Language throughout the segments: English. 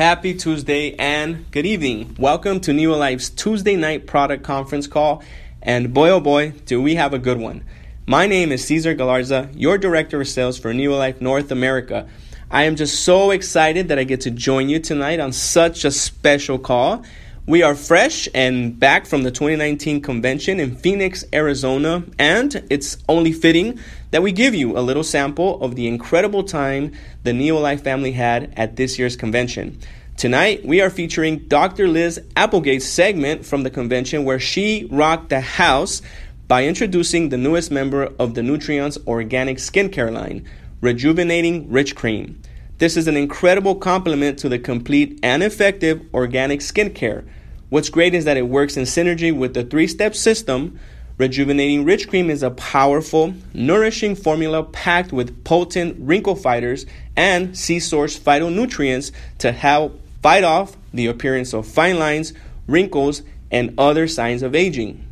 Happy Tuesday and good evening. Welcome to Neolife's Tuesday night product conference call. And boy, oh boy, do we have a good one. My name is Cesar Galarza, your Director of Sales for Neolife North America. I am just so excited that I get to join you tonight on such a special call. We are fresh and back from the 2019 convention in Phoenix, Arizona, and it's only fitting that we give you a little sample of the incredible time the Neolife family had at this year's convention. Tonight, we are featuring Dr. Liz Applegate's segment from the convention where she rocked the house by introducing the newest member of the Nutriance Organic Skincare line, Rejuvenating Rich Cream. This is an incredible complement to the complete and effective organic skincare What's great is that it works in synergy with the three step system. Rejuvenating Rich Cream is a powerful, nourishing formula packed with potent wrinkle fighters and sea source phytonutrients to help fight off the appearance of fine lines, wrinkles, and other signs of aging.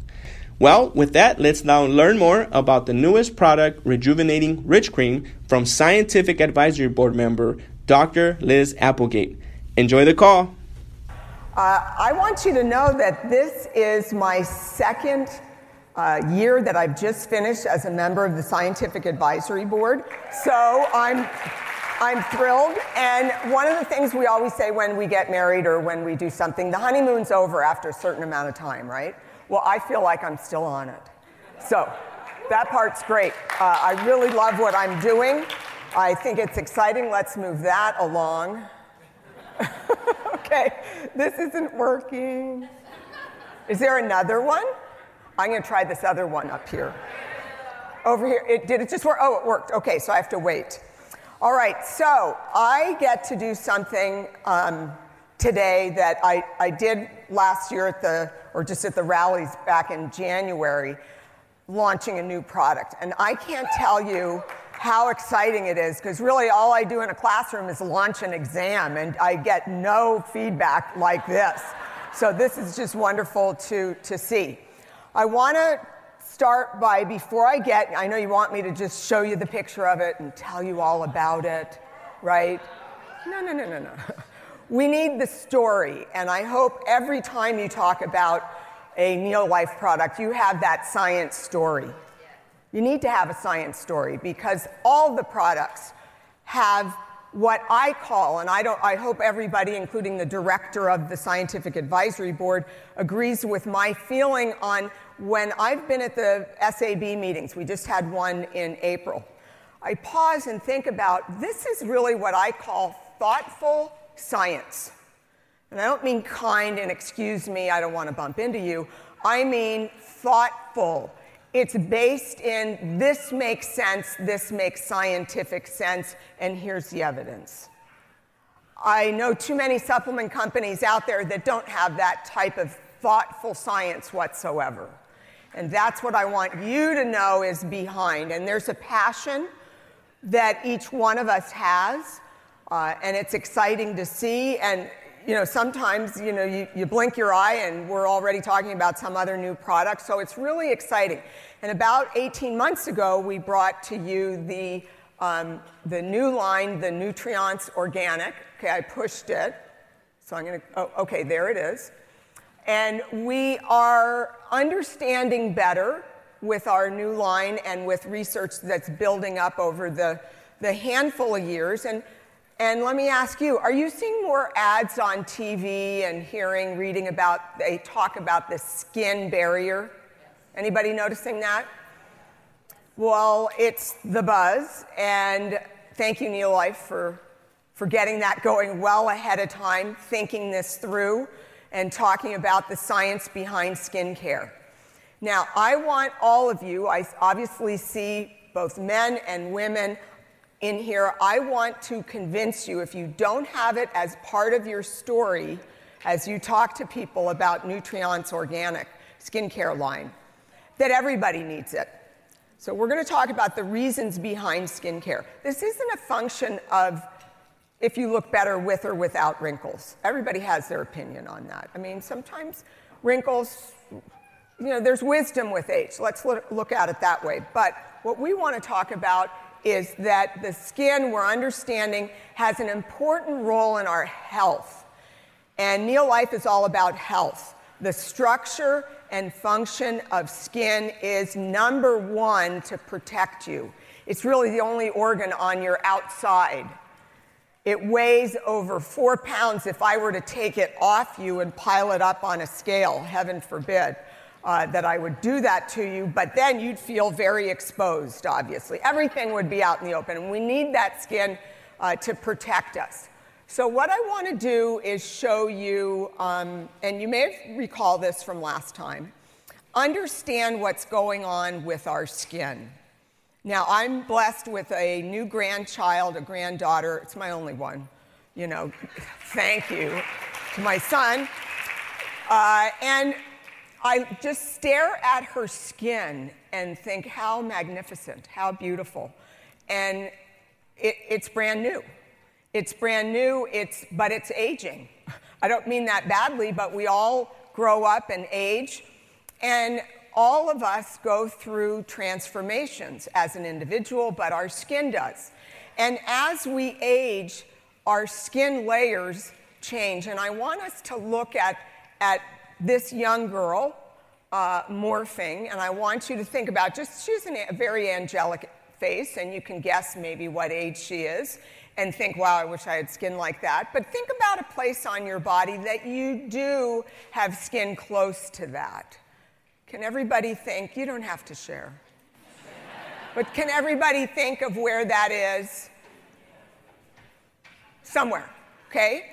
Well, with that, let's now learn more about the newest product, Rejuvenating Rich Cream, from Scientific Advisory Board member Dr. Liz Applegate. Enjoy the call. Uh, I want you to know that this is my second uh, year that I've just finished as a member of the Scientific Advisory Board. So I'm, I'm thrilled. And one of the things we always say when we get married or when we do something, the honeymoon's over after a certain amount of time, right? Well, I feel like I'm still on it. So that part's great. Uh, I really love what I'm doing. I think it's exciting. Let's move that along. okay, this isn't working. Is there another one? I'm going to try this other one up here. Over here, it, did it just work? Oh, it worked. Okay, so I have to wait. All right, so I get to do something um, today that I, I did last year at the, or just at the rallies back in January, launching a new product. And I can't tell you how exciting it is because really all I do in a classroom is launch an exam and I get no feedback like this. So this is just wonderful to, to see. I want to start by, before I get, I know you want me to just show you the picture of it and tell you all about it, right? No, no, no, no, no. We need the story, and I hope every time you talk about a Neolife product, you have that science story. You need to have a science story because all the products have what I call, and I, don't, I hope everybody, including the director of the Scientific Advisory Board, agrees with my feeling on when I've been at the SAB meetings, we just had one in April. I pause and think about this is really what I call thoughtful science. And I don't mean kind and excuse me, I don't want to bump into you. I mean thoughtful it's based in this makes sense, this makes scientific sense, and here's the evidence. I know too many supplement companies out there that don't have that type of thoughtful science whatsoever. And that's what I want you to know is behind. And there's a passion that each one of us has, uh, and it's exciting to see. And you know, sometimes, you know, you, you blink your eye and we're already talking about some other new product. So it's really exciting. And about 18 months ago, we brought to you the, um, the new line, the Nutriance Organic. Okay, I pushed it. So I'm going to, oh, okay, there it is. And we are understanding better with our new line and with research that's building up over the, the handful of years. And and let me ask you, are you seeing more ads on TV and hearing, reading about, they talk about the skin barrier? Anybody noticing that? Well, it's the buzz, and thank you, Neolife, for, for getting that going well ahead of time, thinking this through, and talking about the science behind skincare. Now, I want all of you, I obviously see both men and women in here, I want to convince you if you don't have it as part of your story as you talk to people about Nutriance Organic skincare line, that everybody needs it. So, we're going to talk about the reasons behind skincare. This isn't a function of if you look better with or without wrinkles. Everybody has their opinion on that. I mean, sometimes wrinkles, you know, there's wisdom with age. Let's look at it that way. But what we want to talk about is that the skin, we're understanding, has an important role in our health. And Neolife is all about health. The structure and function of skin is number one to protect you. It's really the only organ on your outside. It weighs over four pounds if I were to take it off you and pile it up on a scale, heaven forbid. Uh, that I would do that to you, but then you'd feel very exposed, obviously. Everything would be out in the open, and we need that skin uh, to protect us. So, what I want to do is show you, um, and you may recall this from last time, understand what's going on with our skin. Now, I'm blessed with a new grandchild, a granddaughter. It's my only one. You know, thank you to my son. Uh, and I just stare at her skin and think how magnificent, how beautiful. And it, it's brand new. It's brand new, it's, but it's aging. I don't mean that badly, but we all grow up and age. And all of us go through transformations as an individual, but our skin does. And as we age, our skin layers change. And I want us to look at, at this young girl uh, morphing, and I want you to think about just she's an, a very angelic face, and you can guess maybe what age she is, and think, wow, I wish I had skin like that. But think about a place on your body that you do have skin close to that. Can everybody think? You don't have to share. but can everybody think of where that is? Somewhere, okay?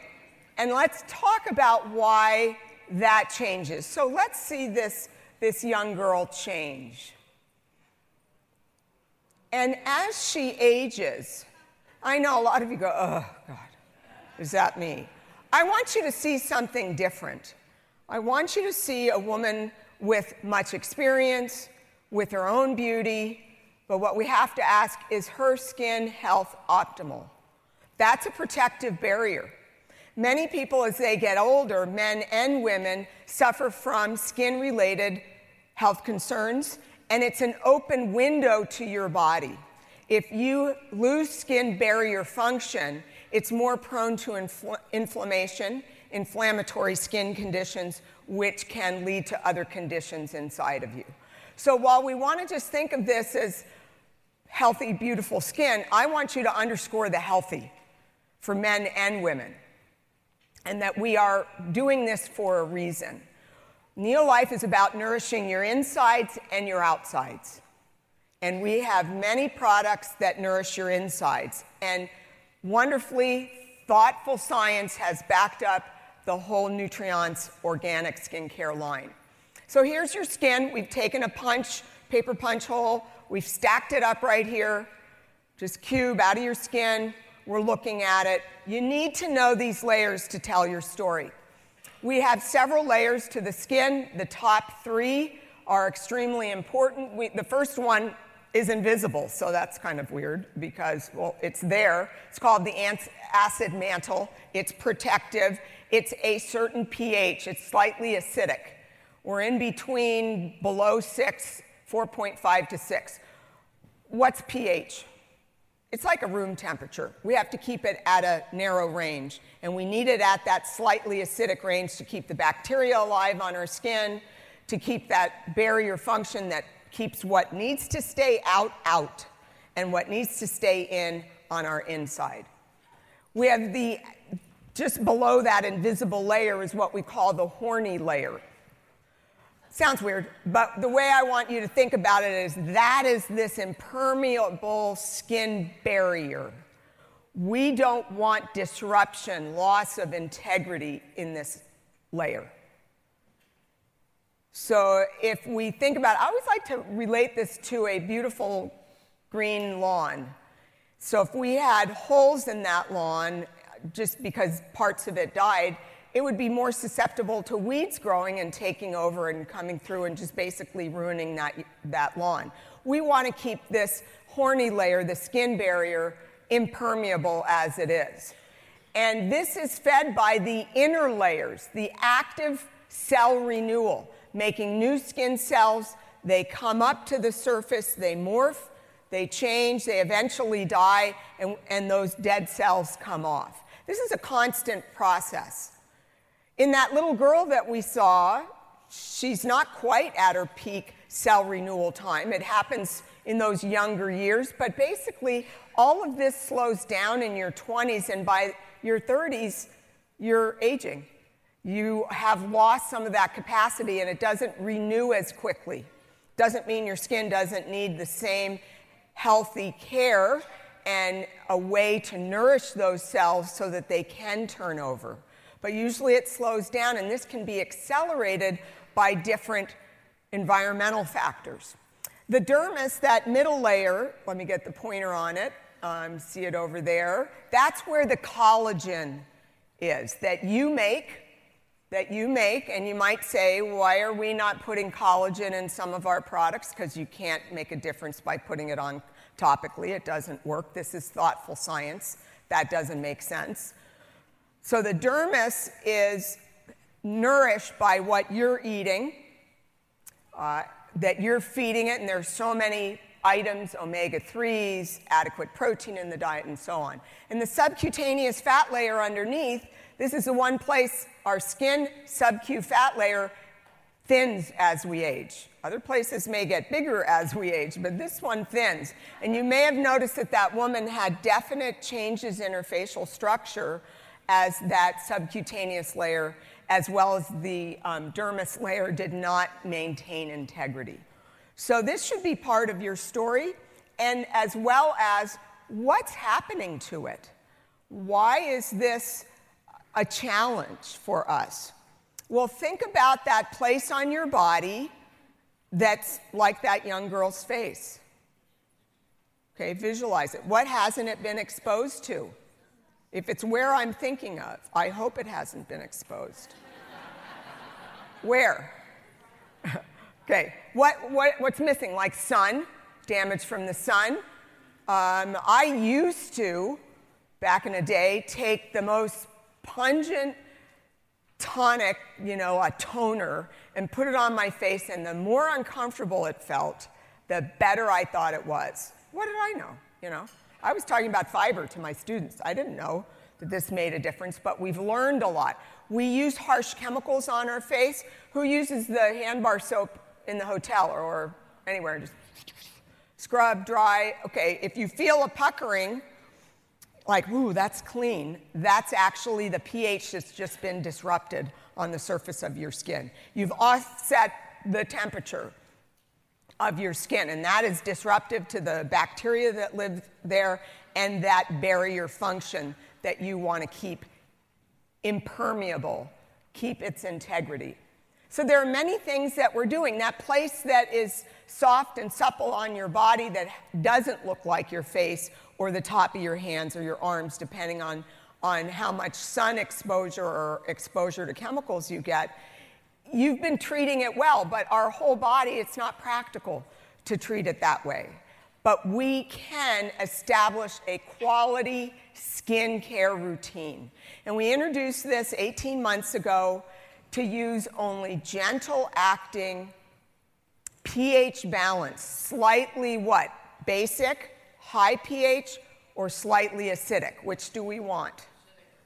And let's talk about why that changes. So let's see this, this young girl change. And as she ages, I know a lot of you go, oh, God, is that me? I want you to see something different. I want you to see a woman with much experience, with her own beauty, but what we have to ask is her skin health optimal? That's a protective barrier. Many people, as they get older, men and women, suffer from skin related health concerns, and it's an open window to your body. If you lose skin barrier function, it's more prone to infl- inflammation, inflammatory skin conditions, which can lead to other conditions inside of you. So while we want to just think of this as healthy, beautiful skin, I want you to underscore the healthy for men and women and that we are doing this for a reason. Neolife is about nourishing your insides and your outsides. And we have many products that nourish your insides. And wonderfully, thoughtful science has backed up the whole Nutriance organic skincare line. So here's your skin. We've taken a punch, paper punch hole, we've stacked it up right here. Just cube out of your skin, we're looking at it. You need to know these layers to tell your story. We have several layers to the skin. The top three are extremely important. We, the first one is invisible, so that's kind of weird because, well, it's there. It's called the acid mantle. It's protective. It's a certain pH. It's slightly acidic. We're in between below 6, 4.5 to 6. What's pH? It's like a room temperature. We have to keep it at a narrow range, and we need it at that slightly acidic range to keep the bacteria alive on our skin, to keep that barrier function that keeps what needs to stay out out and what needs to stay in on our inside. We have the just below that invisible layer is what we call the horny layer. Sounds weird, but the way I want you to think about it is that is this impermeable skin barrier. We don't want disruption, loss of integrity in this layer. So if we think about, I always like to relate this to a beautiful green lawn. So if we had holes in that lawn just because parts of it died, it would be more susceptible to weeds growing and taking over and coming through and just basically ruining that, that lawn. We want to keep this horny layer, the skin barrier, impermeable as it is. And this is fed by the inner layers, the active cell renewal, making new skin cells. They come up to the surface, they morph, they change, they eventually die, and, and those dead cells come off. This is a constant process. In that little girl that we saw, she's not quite at her peak cell renewal time. It happens in those younger years, but basically, all of this slows down in your 20s, and by your 30s, you're aging. You have lost some of that capacity, and it doesn't renew as quickly. Doesn't mean your skin doesn't need the same healthy care and a way to nourish those cells so that they can turn over. But usually it slows down, and this can be accelerated by different environmental factors. The dermis, that middle layer, let me get the pointer on it, um, see it over there, that's where the collagen is that you make. That you make, and you might say, why are we not putting collagen in some of our products? Because you can't make a difference by putting it on topically. It doesn't work. This is thoughtful science. That doesn't make sense. So the dermis is nourished by what you're eating, uh, that you're feeding it, and there's so many items, omega 3s, adequate protein in the diet, and so on. And the subcutaneous fat layer underneath, this is the one place our skin subcu fat layer thins as we age. Other places may get bigger as we age, but this one thins. And you may have noticed that that woman had definite changes in her facial structure as that subcutaneous layer as well as the um, dermis layer did not maintain integrity. So, this should be part of your story, and as well as what's happening to it. Why is this a challenge for us? Well, think about that place on your body that's like that young girl's face. Okay, visualize it. What hasn't it been exposed to? If it's where I'm thinking of, I hope it hasn't been exposed. where? okay, what, what, what's missing? Like sun, damage from the sun. Um, I used to, back in the day, take the most pungent tonic, you know, a toner, and put it on my face, and the more uncomfortable it felt, the better I thought it was. What did I know, you know? I was talking about fiber to my students. I didn't know that this made a difference, but we've learned a lot. We use harsh chemicals on our face. Who uses the hand bar soap in the hotel or anywhere? Just scrub, dry. Okay, if you feel a puckering, like, ooh, that's clean, that's actually the pH that's just been disrupted on the surface of your skin. You've offset the temperature of your skin, and that is disruptive to the bacteria that live there and that barrier function that you want to keep impermeable, keep its integrity. So there are many things that we're doing. That place that is soft and supple on your body that doesn't look like your face or the top of your hands or your arms, depending on, on how much sun exposure or exposure to chemicals you get you've been treating it well, but our whole body, it's not practical to treat it that way. But we can establish a quality skincare routine. And we introduced this 18 months ago to use only gentle acting pH balance, slightly what? Basic, high pH, or slightly acidic? Which do we want?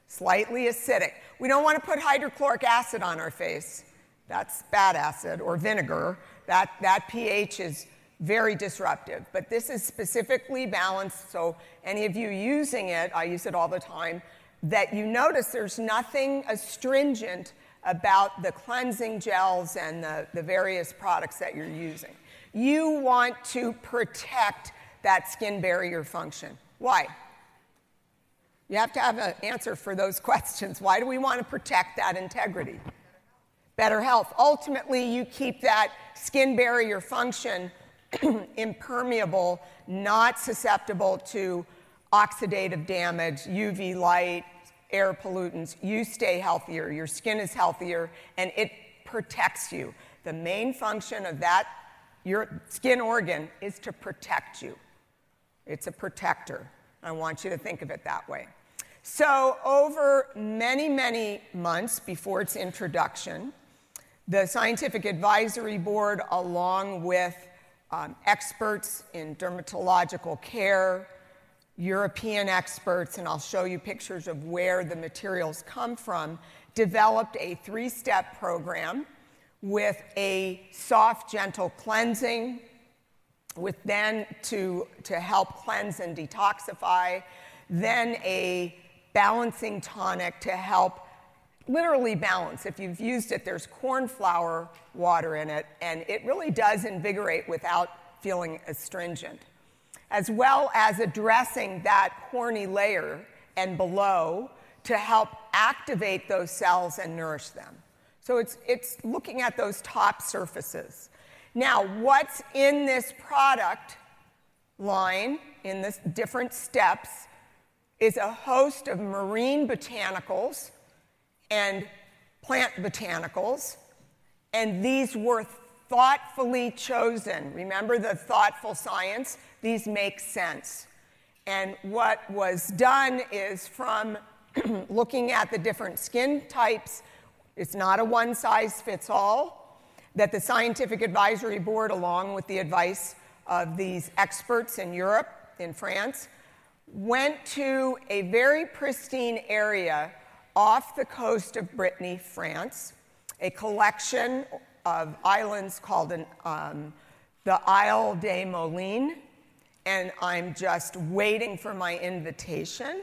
Slightly acidic. We don't want to put hydrochloric acid on our face. That's bad acid or vinegar. That, that pH is very disruptive. But this is specifically balanced, so any of you using it, I use it all the time, that you notice there's nothing astringent about the cleansing gels and the, the various products that you're using. You want to protect that skin barrier function. Why? You have to have an answer for those questions. Why do we want to protect that integrity? Better health. Ultimately, you keep that skin barrier function impermeable, not susceptible to oxidative damage, UV light, air pollutants. You stay healthier, your skin is healthier, and it protects you. The main function of that, your skin organ, is to protect you. It's a protector. I want you to think of it that way. So, over many, many months before its introduction, the Scientific Advisory Board, along with um, experts in dermatological care, European experts, and I'll show you pictures of where the materials come from, developed a three step program with a soft, gentle cleansing, with then to, to help cleanse and detoxify, then a balancing tonic to help literally balance. If you've used it, there's cornflower water in it, and it really does invigorate without feeling astringent. As well as addressing that horny layer and below to help activate those cells and nourish them. So it's, it's looking at those top surfaces. Now, what's in this product line, in this different steps, is a host of marine botanicals and plant botanicals, and these were thoughtfully chosen. Remember the thoughtful science? These make sense. And what was done is from looking at the different skin types, it's not a one size fits all, that the Scientific Advisory Board, along with the advice of these experts in Europe, in France, went to a very pristine area off the coast of Brittany, France, a collection of islands called an, um, the Isle des Moulins, and I'm just waiting for my invitation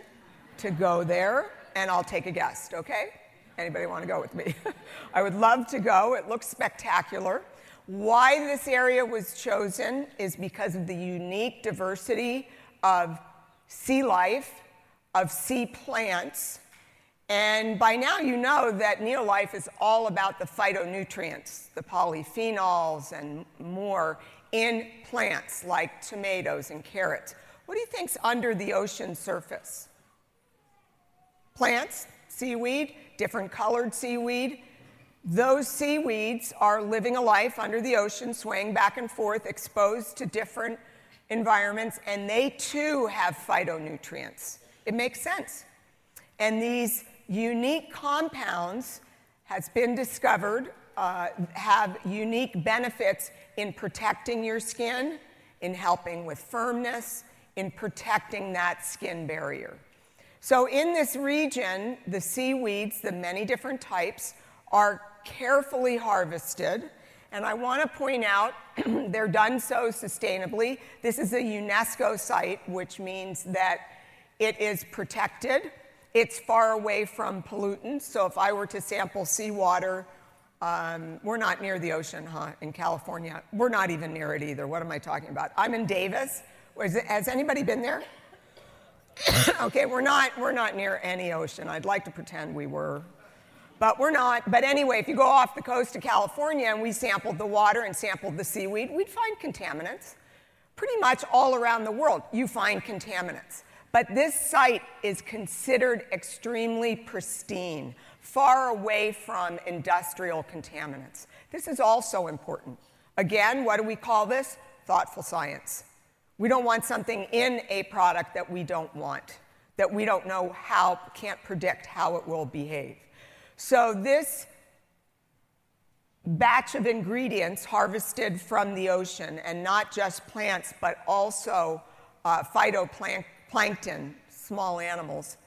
to go there, and I'll take a guest, okay? Anybody want to go with me? I would love to go. It looks spectacular. Why this area was chosen is because of the unique diversity of sea life, of sea plants, and by now you know that Neolife is all about the phytonutrients, the polyphenols and more in plants like tomatoes and carrots. What do you think's under the ocean surface? Plants, seaweed, different colored seaweed. Those seaweeds are living a life under the ocean, swaying back and forth, exposed to different environments, and they too have phytonutrients. It makes sense. And these unique compounds has been discovered uh, have unique benefits in protecting your skin, in helping with firmness, in protecting that skin barrier. So, in this region, the seaweeds, the many different types, are carefully harvested. And I want to point out they're done so sustainably. This is a UNESCO site, which means that it is protected it's far away from pollutants. So if I were to sample seawater, um, we're not near the ocean, huh, in California. We're not even near it either. What am I talking about? I'm in Davis. Has anybody been there? okay, we're not, we're not near any ocean. I'd like to pretend we were, but we're not. But anyway, if you go off the coast of California and we sampled the water and sampled the seaweed, we'd find contaminants. Pretty much all around the world, you find contaminants. But this site is considered extremely pristine, far away from industrial contaminants. This is also important. Again, what do we call this? Thoughtful science. We don't want something in a product that we don't want, that we don't know how, can't predict how it will behave. So, this batch of ingredients harvested from the ocean, and not just plants, but also uh, phytoplankton plankton, small animals,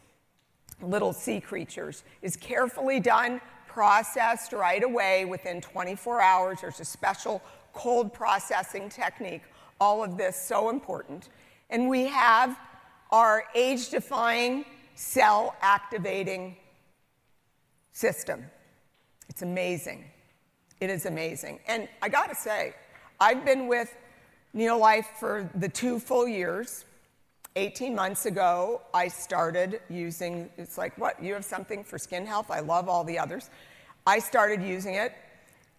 little sea creatures, is carefully done, processed right away within 24 hours. There's a special cold processing technique. All of this so important. And we have our age defying cell activating system. It's amazing. It is amazing. And I gotta say, I've been with Neolife for the two full years. 18 months ago, I started using, it's like, what, you have something for skin health? I love all the others. I started using it,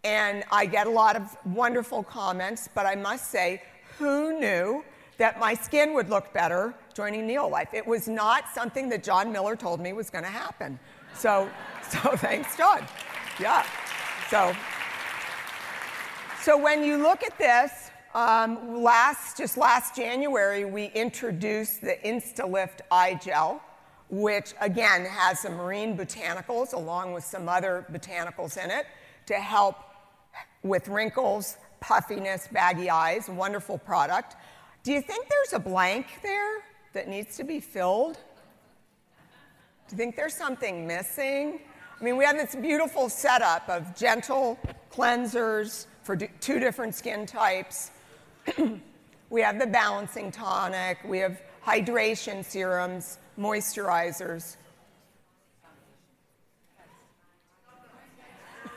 and I get a lot of wonderful comments, but I must say, who knew that my skin would look better joining Neolife? It was not something that John Miller told me was going to happen. So, so thanks, John. Yeah. So, so when you look at this, um, last, just last January, we introduced the InstaLift Eye Gel, which again has some marine botanicals along with some other botanicals in it to help with wrinkles, puffiness, baggy eyes, wonderful product. Do you think there's a blank there that needs to be filled? Do you think there's something missing? I mean, we have this beautiful setup of gentle cleansers for two different skin types. We have the balancing tonic, we have hydration serums, moisturizers.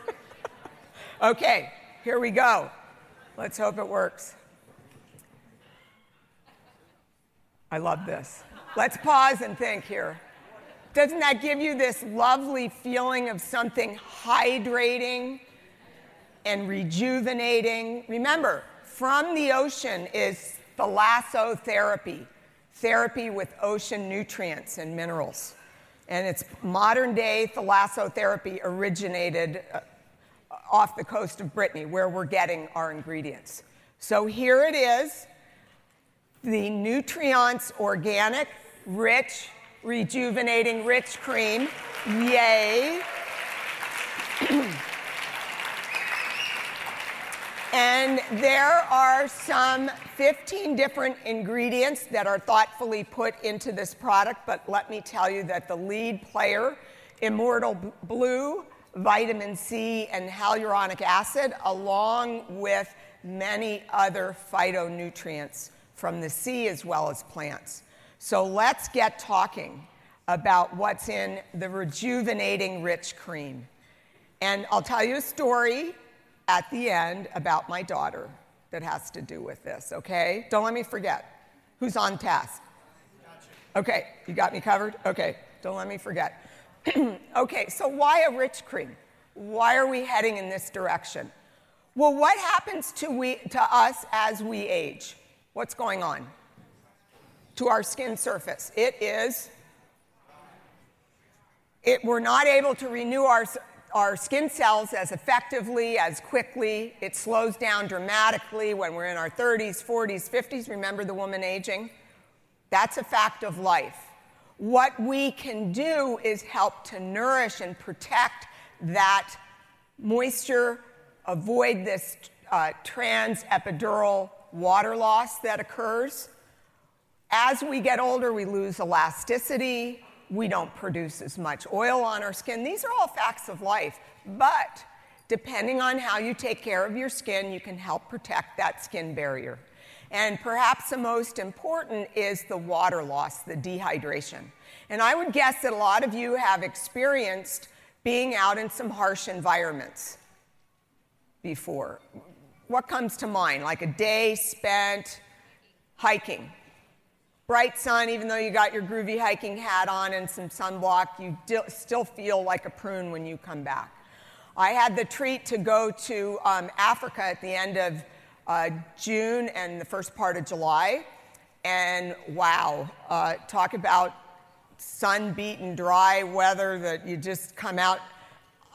okay, here we go. Let's hope it works. I love this. Let's pause and think here. Doesn't that give you this lovely feeling of something hydrating and rejuvenating? Remember, from the ocean is thalassotherapy, therapy with ocean nutrients and minerals. And it's modern day thalassotherapy originated uh, off the coast of Brittany, where we're getting our ingredients. So here it is the Nutriance Organic Rich Rejuvenating Rich Cream. Yay! And there are some 15 different ingredients that are thoughtfully put into this product, but let me tell you that the lead player, Immortal Blue, vitamin C, and hyaluronic acid, along with many other phytonutrients from the sea as well as plants. So let's get talking about what's in the rejuvenating rich cream. And I'll tell you a story at the end about my daughter that has to do with this, okay? Don't let me forget. Who's on task? Okay, you got me covered? Okay, don't let me forget. okay, so why a rich cream? Why are we heading in this direction? Well, what happens to, we, to us as we age? What's going on to our skin surface? It is, it, we're not able to renew our, our skin cells as effectively, as quickly. It slows down dramatically when we're in our 30s, 40s, 50s. Remember the woman aging? That's a fact of life. What we can do is help to nourish and protect that moisture, avoid this uh, trans epidural water loss that occurs. As we get older, we lose elasticity. We don't produce as much oil on our skin. These are all facts of life. But depending on how you take care of your skin, you can help protect that skin barrier. And perhaps the most important is the water loss, the dehydration. And I would guess that a lot of you have experienced being out in some harsh environments before what comes to mind? Like a day spent hiking. Bright sun, even though you got your groovy hiking hat on and some sunblock, you still feel like a prune when you come back. I had the treat to go to um, Africa at the end of uh, June and the first part of July. And wow, uh, talk about sun beaten, dry weather that you just come out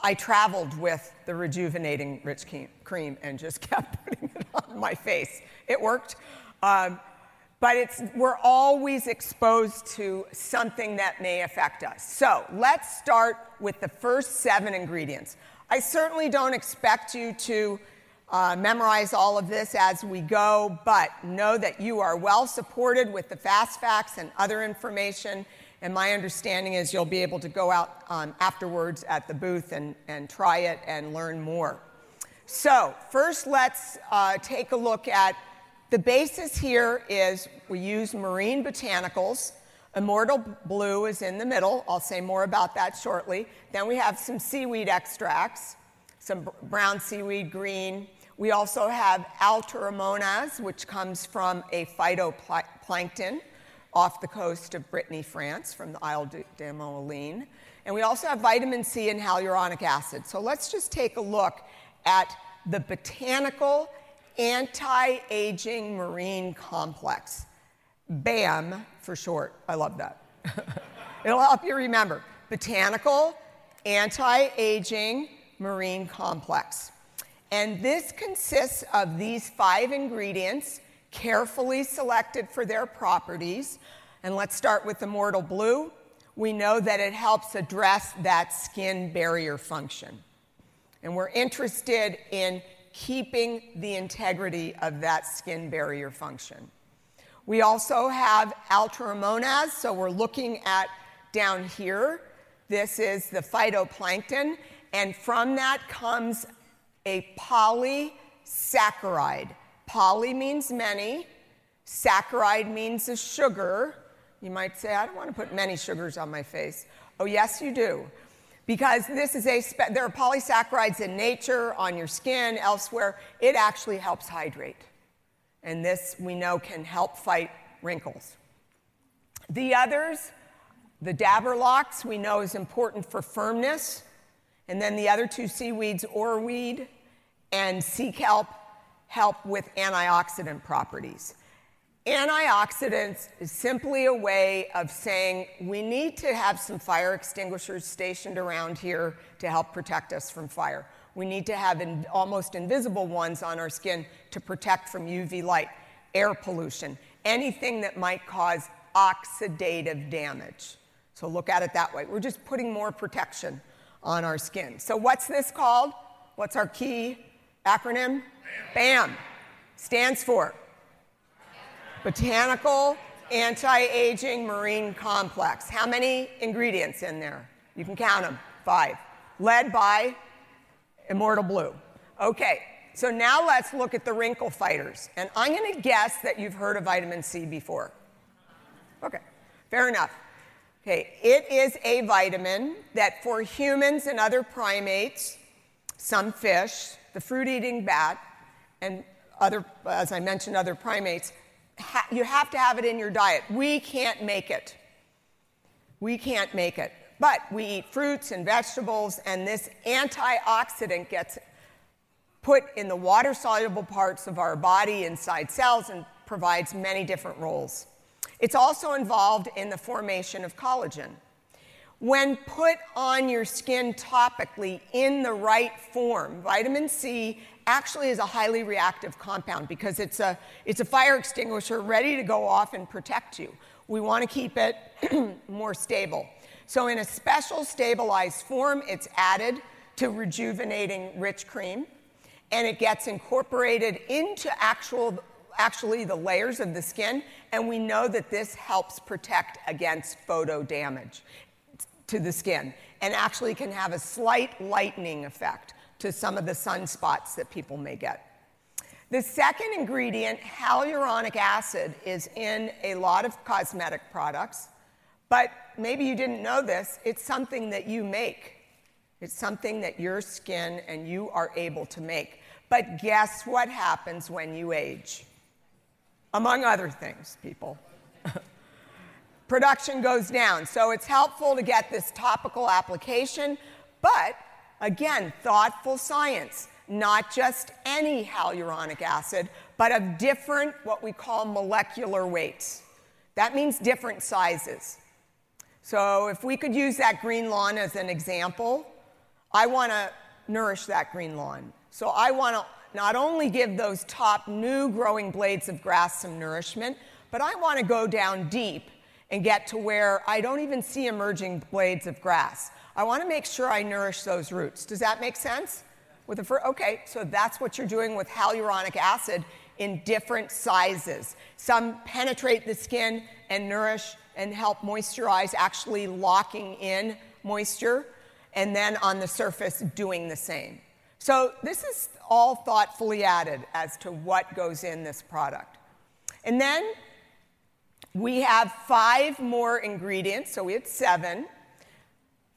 I traveled with the rejuvenating rich cream and just kept putting it on my face. It worked. Um, but it's, we're always exposed to something that may affect us. So let's start with the first seven ingredients. I certainly don't expect you to uh, memorize all of this as we go, but know that you are well supported with the fast facts and other information and my understanding is you'll be able to go out um, afterwards at the booth and, and try it and learn more. So, first, let's uh, take a look at the basis here is we use marine botanicals. Immortal Blue is in the middle. I'll say more about that shortly. Then we have some seaweed extracts, some brown seaweed, green. We also have Alteromonas, which comes from a phytoplankton off the coast of Brittany, France, from the Isle de Moline. And we also have vitamin C and hyaluronic acid. So let's just take a look at the botanical anti aging marine complex. BAM for short. I love that. It'll help you remember. Botanical anti aging marine complex. And this consists of these five ingredients carefully selected for their properties. And let's start with Immortal Blue. We know that it helps address that skin barrier function. And we're interested in keeping the integrity of that skin barrier function. We also have Alteromonas, so we're looking at down here. This is the phytoplankton, and from that comes a polysaccharide. Poly means many, saccharide means a sugar. You might say, I don't want to put many sugars on my face. Oh, yes, you do. Because this is a, there are polysaccharides in nature, on your skin, elsewhere. It actually helps hydrate. And this we know can help fight wrinkles. The others, the Daberlox, we know is important for firmness. And then the other two seaweeds, oarweed and sea kelp, help with antioxidant properties. Antioxidants is simply a way of saying we need to have some fire extinguishers stationed around here to help protect us from fire. We need to have in, almost invisible ones on our skin to protect from UV light, air pollution, anything that might cause oxidative damage. So look at it that way. We're just putting more protection on our skin. So, what's this called? What's our key acronym? BAM. Stands for Botanical Anti-Aging Marine Complex. How many ingredients in there? You can count them. Five. Led by Immortal Blue. Okay, so now let's look at the wrinkle fighters. And I'm going to guess that you've heard of vitamin C before. Okay, fair enough. Okay, it is a vitamin that for humans and other primates, some fish, the fruit eating bat, and other, as I mentioned, other primates, ha- you have to have it in your diet. We can't make it. We can't make it. But we eat fruits and vegetables, and this antioxidant gets put in the water soluble parts of our body inside cells and provides many different roles. It's also involved in the formation of collagen. When put on your skin topically in the right form, vitamin C actually is a highly reactive compound because it's a, it's a fire extinguisher ready to go off and protect you. We want to keep it more stable. So, in a special stabilized form, it's added to rejuvenating rich cream and it gets incorporated into actual, actually the layers of the skin. And we know that this helps protect against photo damage to the skin and actually can have a slight lightening effect to some of the sunspots that people may get. The second ingredient, hyaluronic acid, is in a lot of cosmetic products, but maybe you didn't know this, it's something that you make. It's something that your skin and you are able to make. But guess what happens when you age? Among other things, people. Production goes down. So it's helpful to get this topical application, but again, thoughtful science. Not just any hyaluronic acid, but of different, what we call molecular weights. That means different sizes. So if we could use that green lawn as an example, I want to nourish that green lawn. So I want to not only give those top new growing blades of grass some nourishment, but I want to go down deep and get to where I don't even see emerging blades of grass. I want to make sure I nourish those roots. Does that make sense? With the fir- okay, so that's what you're doing with hyaluronic acid in different sizes. Some penetrate the skin and nourish and help moisturize, actually locking in moisture, and then on the surface doing the same. So this is all thoughtfully added as to what goes in this product. And then we have five more ingredients, so we had seven.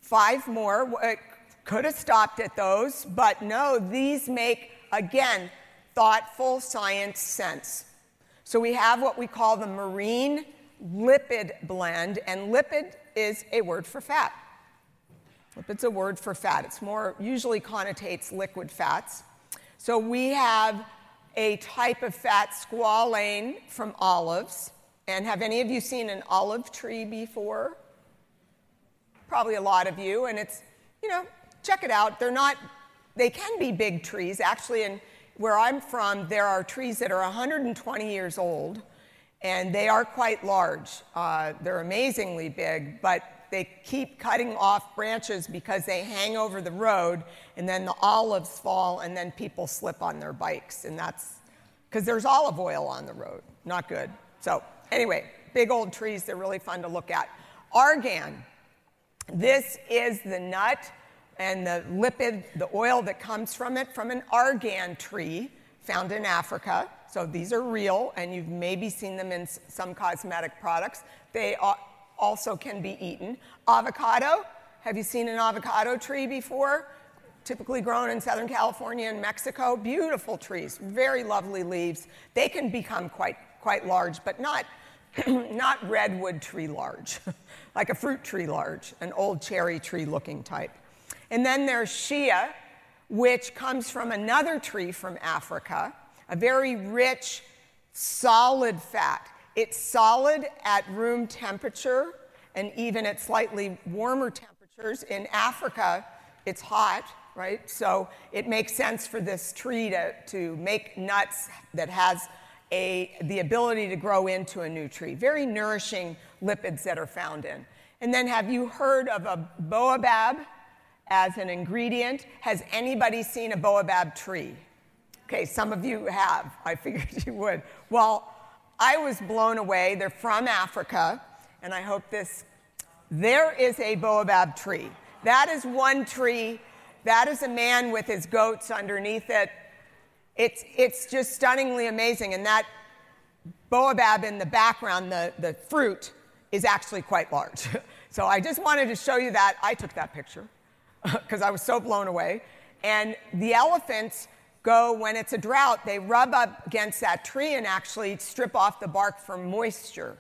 Five more. Uh, Could have stopped at those, but no, these make, again, thoughtful science sense. So we have what we call the marine lipid blend, and lipid is a word for fat. Lipid's a word for fat. It's more, usually connotates liquid fats. So we have a type of fat, squalane, from olives. And have any of you seen an olive tree before? Probably a lot of you. And it's, you know, check it out. They're not, they can be big trees. Actually, in where I'm from, there are trees that are 120 years old, and they are quite large. Uh, they're amazingly big, but they keep cutting off branches because they hang over the road and then the olives fall and then people slip on their bikes. And that's because there's olive oil on the road. Not good. So, anyway, big old trees, they're really fun to look at. Argan. This is the nut and the lipid, the oil that comes from it, from an argan tree found in Africa. So these are real, and you've maybe seen them in some cosmetic products. They also can be eaten. Avocado. Have you seen an avocado tree before? Typically grown in Southern California and Mexico. Beautiful trees, very lovely leaves. They can become quite, quite large, but not, not redwood tree large, like a fruit tree large, an old cherry tree looking type. And then there's shea, which comes from another tree from Africa a very rich, solid fat. It's solid at room temperature and even at slightly warmer temperatures. In Africa, it's hot, right? So it makes sense for this tree to, to make nuts that has a, the ability to grow into a new tree. Very nourishing lipids that are found in. And then, have you heard of a baobab as an ingredient? Has anybody seen a baobab tree? Okay, some of you have. I figured you would. Well, I was blown away. They're from Africa, and I hope this. There is a baobab tree. That is one tree. That is a man with his goats underneath it. It's, it's just stunningly amazing. And that baobab in the background, the, the fruit, is actually quite large. so I just wanted to show you that. I took that picture because I was so blown away. And the elephants go when it's a drought, they rub up against that tree and actually strip off the bark for moisture.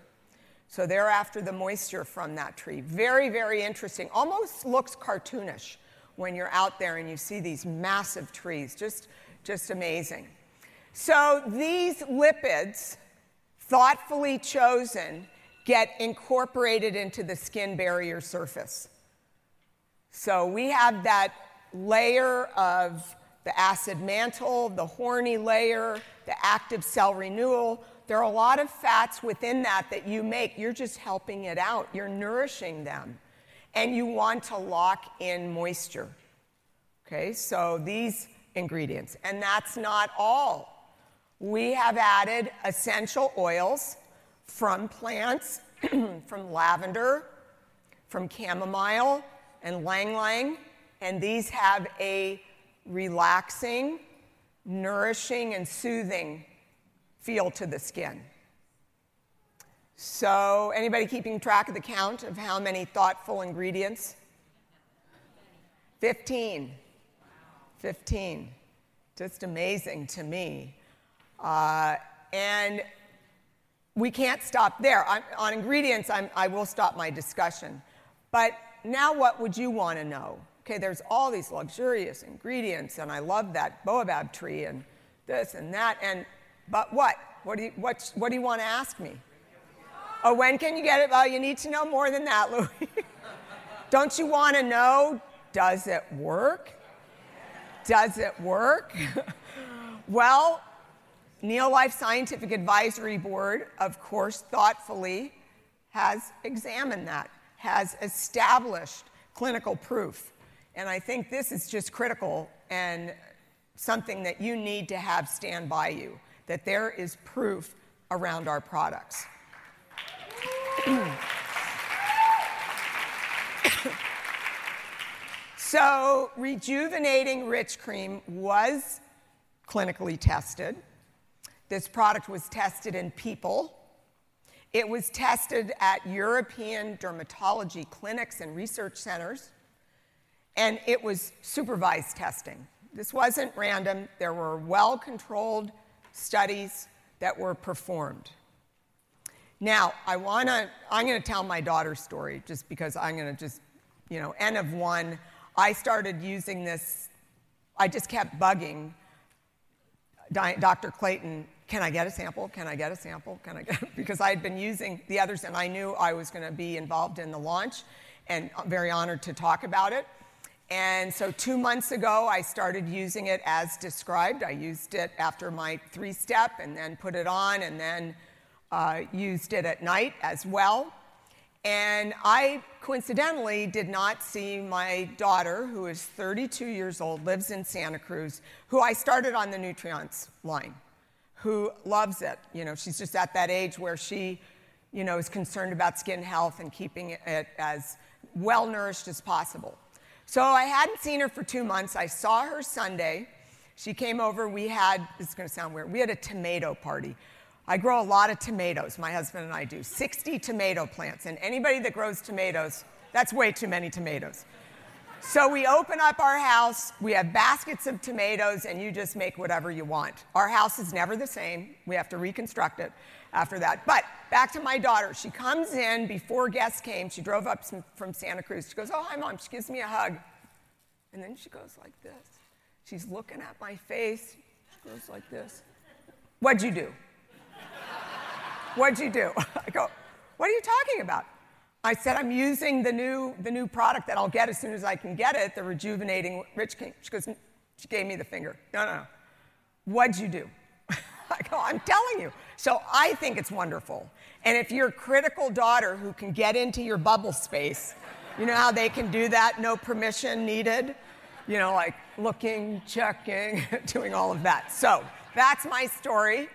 So they're after the moisture from that tree. Very, very interesting. Almost looks cartoonish when you're out there and you see these massive trees. Just, just amazing. So these lipids, thoughtfully chosen, get incorporated into the skin barrier surface. So we have that layer of the acid mantle, the horny layer, the active cell renewal. There are a lot of fats within that that you make. You're just helping it out, you're nourishing them. And you want to lock in moisture. Okay, so these ingredients. And that's not all. We have added essential oils from plants, from lavender, from chamomile, and ylang ylang. And these have a relaxing, nourishing, and soothing feel to the skin. So, anybody keeping track of the count of how many thoughtful ingredients? 15. 15. Just amazing to me. Uh, and we can't stop there. I'm, on ingredients, I'm, I will stop my discussion. But now, what would you want to know? Okay, there's all these luxurious ingredients, and I love that baobab tree and this and that. And but what? What do you what, what do you want to ask me? Oh, when can you get it? Well, you need to know more than that, Louis. Don't you want to know? Does it work? Does it work? well, Neolife Scientific Advisory Board, of course, thoughtfully has examined that, has established clinical proof. And I think this is just critical and something that you need to have stand by you that there is proof around our products. so, rejuvenating rich cream was clinically tested. This product was tested in people. It was tested at European dermatology clinics and research centers and it was supervised testing. This wasn't random, there were well controlled studies that were performed. Now, I want to, I'm going to tell my daughter's story just because I'm going to just, you know, N of one. I started using this, I just kept bugging Dr. Clayton, can I get a sample? Can I get a sample? Can I get, because I had been using the others and I knew I was going to be involved in the launch and I'm very honored to talk about it. And so, two months ago, I started using it as described. I used it after my three step and then put it on and then uh, used it at night as well. And I coincidentally did not see my daughter, who is 32 years old, lives in Santa Cruz, who I started on the Nutriance line, who loves it. You know, she's just at that age where she, you know, is concerned about skin health and keeping it as well nourished as possible. So I hadn't seen her for two months. I saw her Sunday. She came over. We had, this is going to sound weird, we had a tomato party. I grow a lot of tomatoes, my husband and I do, 60 tomato plants. And anybody that grows tomatoes, that's way too many tomatoes. So we open up our house, we have baskets of tomatoes, and you just make whatever you want. Our house is never the same. We have to reconstruct it after that. But back to my daughter. She comes in before guests came. She drove up from Santa Cruz. She goes, Oh, hi, mom. She gives me a hug. And then she goes like this. She's looking at my face. She goes like this. What'd you do? What'd you do? I go, What are you talking about? I said, I'm using the new, the new product that I'll get as soon as I can get it, the rejuvenating Rich King. She goes, She gave me the finger. No, no, no. What'd you do? I go, I'm telling you. So I think it's wonderful. And if you're a critical daughter who can get into your bubble space, you know how they can do that, no permission needed? You know, like looking, checking, doing all of that. So that's my story.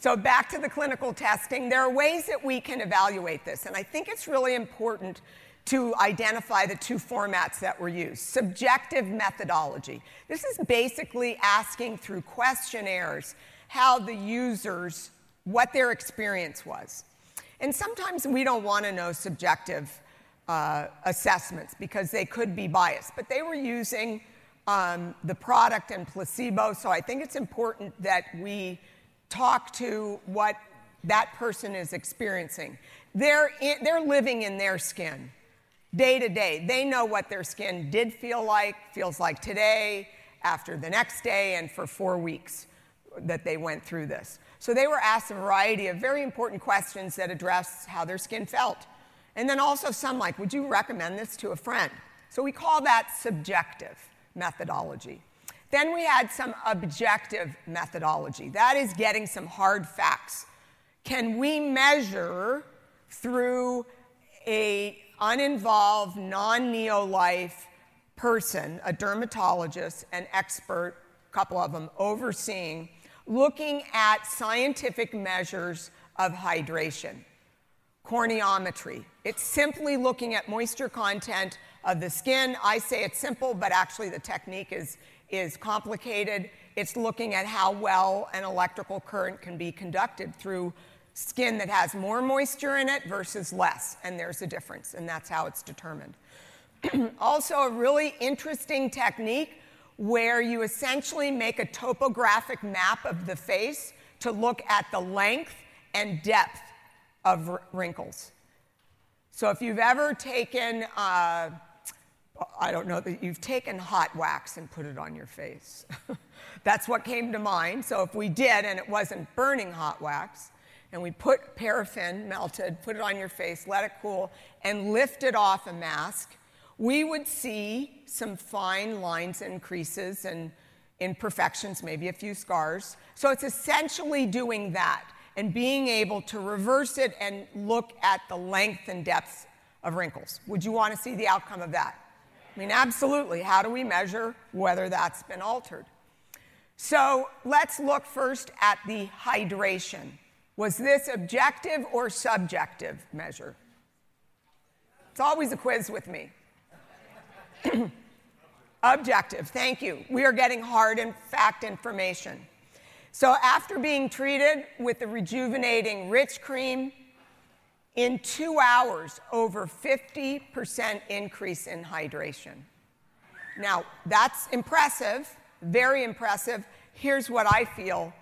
So, back to the clinical testing, there are ways that we can evaluate this, and I think it's really important to identify the two formats that were used. Subjective methodology. This is basically asking through questionnaires how the users, what their experience was. And sometimes we don't want to know subjective uh, assessments because they could be biased, but they were using um, the product and placebo, so I think it's important that we talk to what that person is experiencing. They're, in, they're living in their skin day to day. They know what their skin did feel like, feels like today, after the next day, and for four weeks that they went through this. So they were asked a variety of very important questions that address how their skin felt. And then also some like, would you recommend this to a friend? So we call that subjective methodology. Then we had some objective methodology. That is getting some hard facts. Can we measure through a uninvolved, non-neo-life person, a dermatologist, an expert, a couple of them overseeing, looking at scientific measures of hydration? Corneometry. It's simply looking at moisture content of the skin. I say it's simple, but actually the technique is is complicated. It's looking at how well an electrical current can be conducted through skin that has more moisture in it versus less, and there's a difference, and that's how it's determined. also, a really interesting technique where you essentially make a topographic map of the face to look at the length and depth of wrinkles. So, if you've ever taken uh, I don't know that you've taken hot wax and put it on your face. That's what came to mind. So if we did and it wasn't burning hot wax, and we put paraffin melted, put it on your face, let it cool, and lifted off a mask, we would see some fine lines and creases and imperfections, maybe a few scars. So it's essentially doing that and being able to reverse it and look at the length and depth of wrinkles. Would you want to see the outcome of that? I mean, absolutely. How do we measure whether that's been altered? So let's look first at the hydration. Was this objective or subjective measure? It's always a quiz with me. objective, thank you. We are getting hard and fact information. So after being treated with the rejuvenating rich cream, in two hours, over 50% increase in hydration. Now, that's impressive, very impressive. Here's what I feel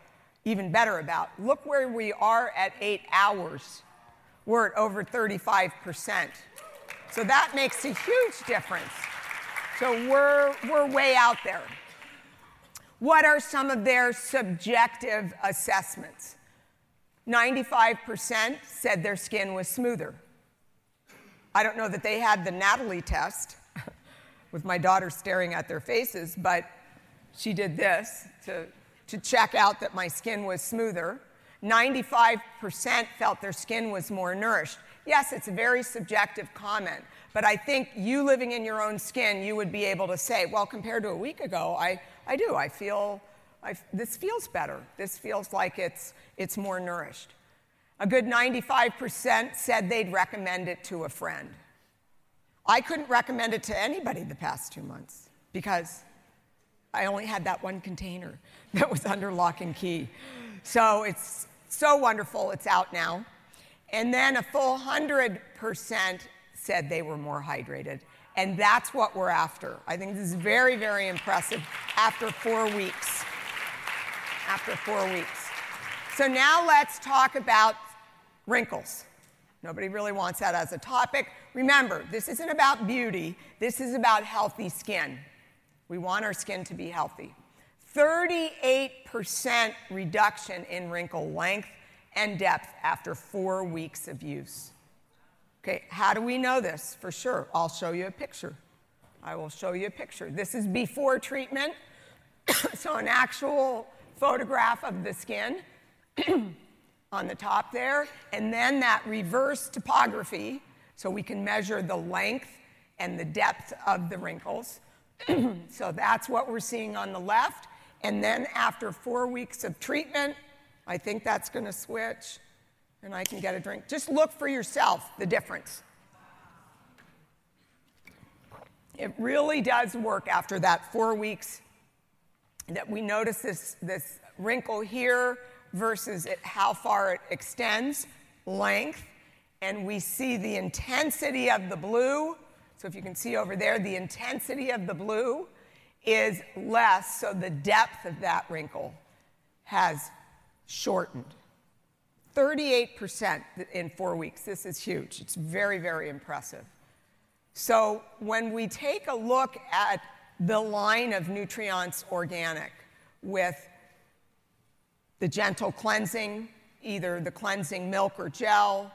even better about. Look where we are at eight hours. We're at over 35%. So that makes a huge difference. So we're, we're way out there. What are some of their subjective assessments? 95% said their skin was smoother. I don't know that they had the Natalie test with my daughter staring at their faces, but she did this to, to check out that my skin was smoother. 95% felt their skin was more nourished. Yes, it's a very subjective comment, but I think you living in your own skin, you would be able to say, well, compared to a week ago, I, I do. I feel, I, this feels better. This feels like it's, it's more nourished. A good 95% said they'd recommend it to a friend. I couldn't recommend it to anybody the past two months because I only had that one container that was under lock and key. So it's so wonderful, it's out now. And then a full 100% said they were more hydrated. And that's what we're after. I think this is very, very impressive after four weeks. After four weeks. So now let's talk about wrinkles. Nobody really wants that as a topic. Remember, this isn't about beauty, this is about healthy skin. We want our skin to be healthy. 38% reduction in wrinkle length and depth after four weeks of use. Okay, how do we know this for sure? I'll show you a picture. I will show you a picture. This is before treatment, so an actual photograph of the skin on the top there, and then that reverse topography, so we can measure the length and the depth of the wrinkles. so that's what we're seeing on the left. And then after four weeks of treatment, I think that's going to switch and I can get a drink. Just look for yourself the difference. It really does work after that four weeks that we notice this, this wrinkle here versus it, how far it extends, length, and we see the intensity of the blue. So if you can see over there, the intensity of the blue is less, so the depth of that wrinkle has shortened. 38% in four weeks. This is huge. It's very, very impressive. So when we take a look at the line of Nutriance Organic with the gentle cleansing, either the cleansing milk or gel.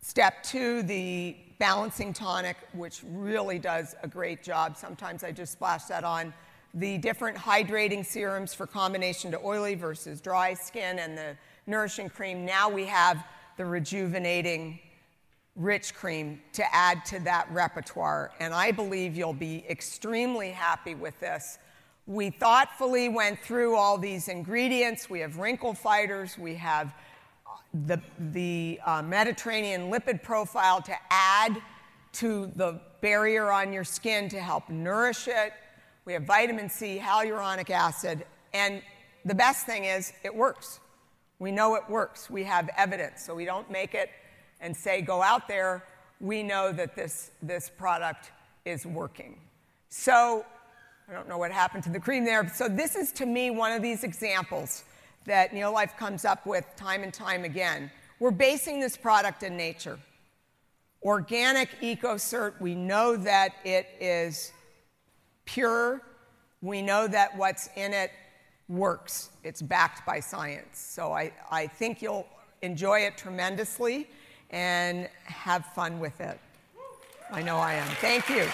Step two, the balancing tonic, which really does a great job. Sometimes I just splash that on. The different hydrating serums for combination to oily versus dry skin and the nourishing cream. Now we have the rejuvenating rich cream to add to that repertoire. And I believe you'll be extremely happy with this. We thoughtfully went through all these ingredients. We have wrinkle fighters, we have the, the uh, Mediterranean lipid profile to add to the barrier on your skin to help nourish it. We have vitamin C, hyaluronic acid, and the best thing is it works. We know it works. We have evidence. So we don't make it and say, go out there. We know that this, this product is working. So I don't know what happened to the cream there. So, this is to me one of these examples that Neolife comes up with time and time again. We're basing this product in nature. Organic EcoCert, we know that it is pure. We know that what's in it works. It's backed by science. So I, I think you'll enjoy it tremendously and have fun with it. I know I am. Thank you.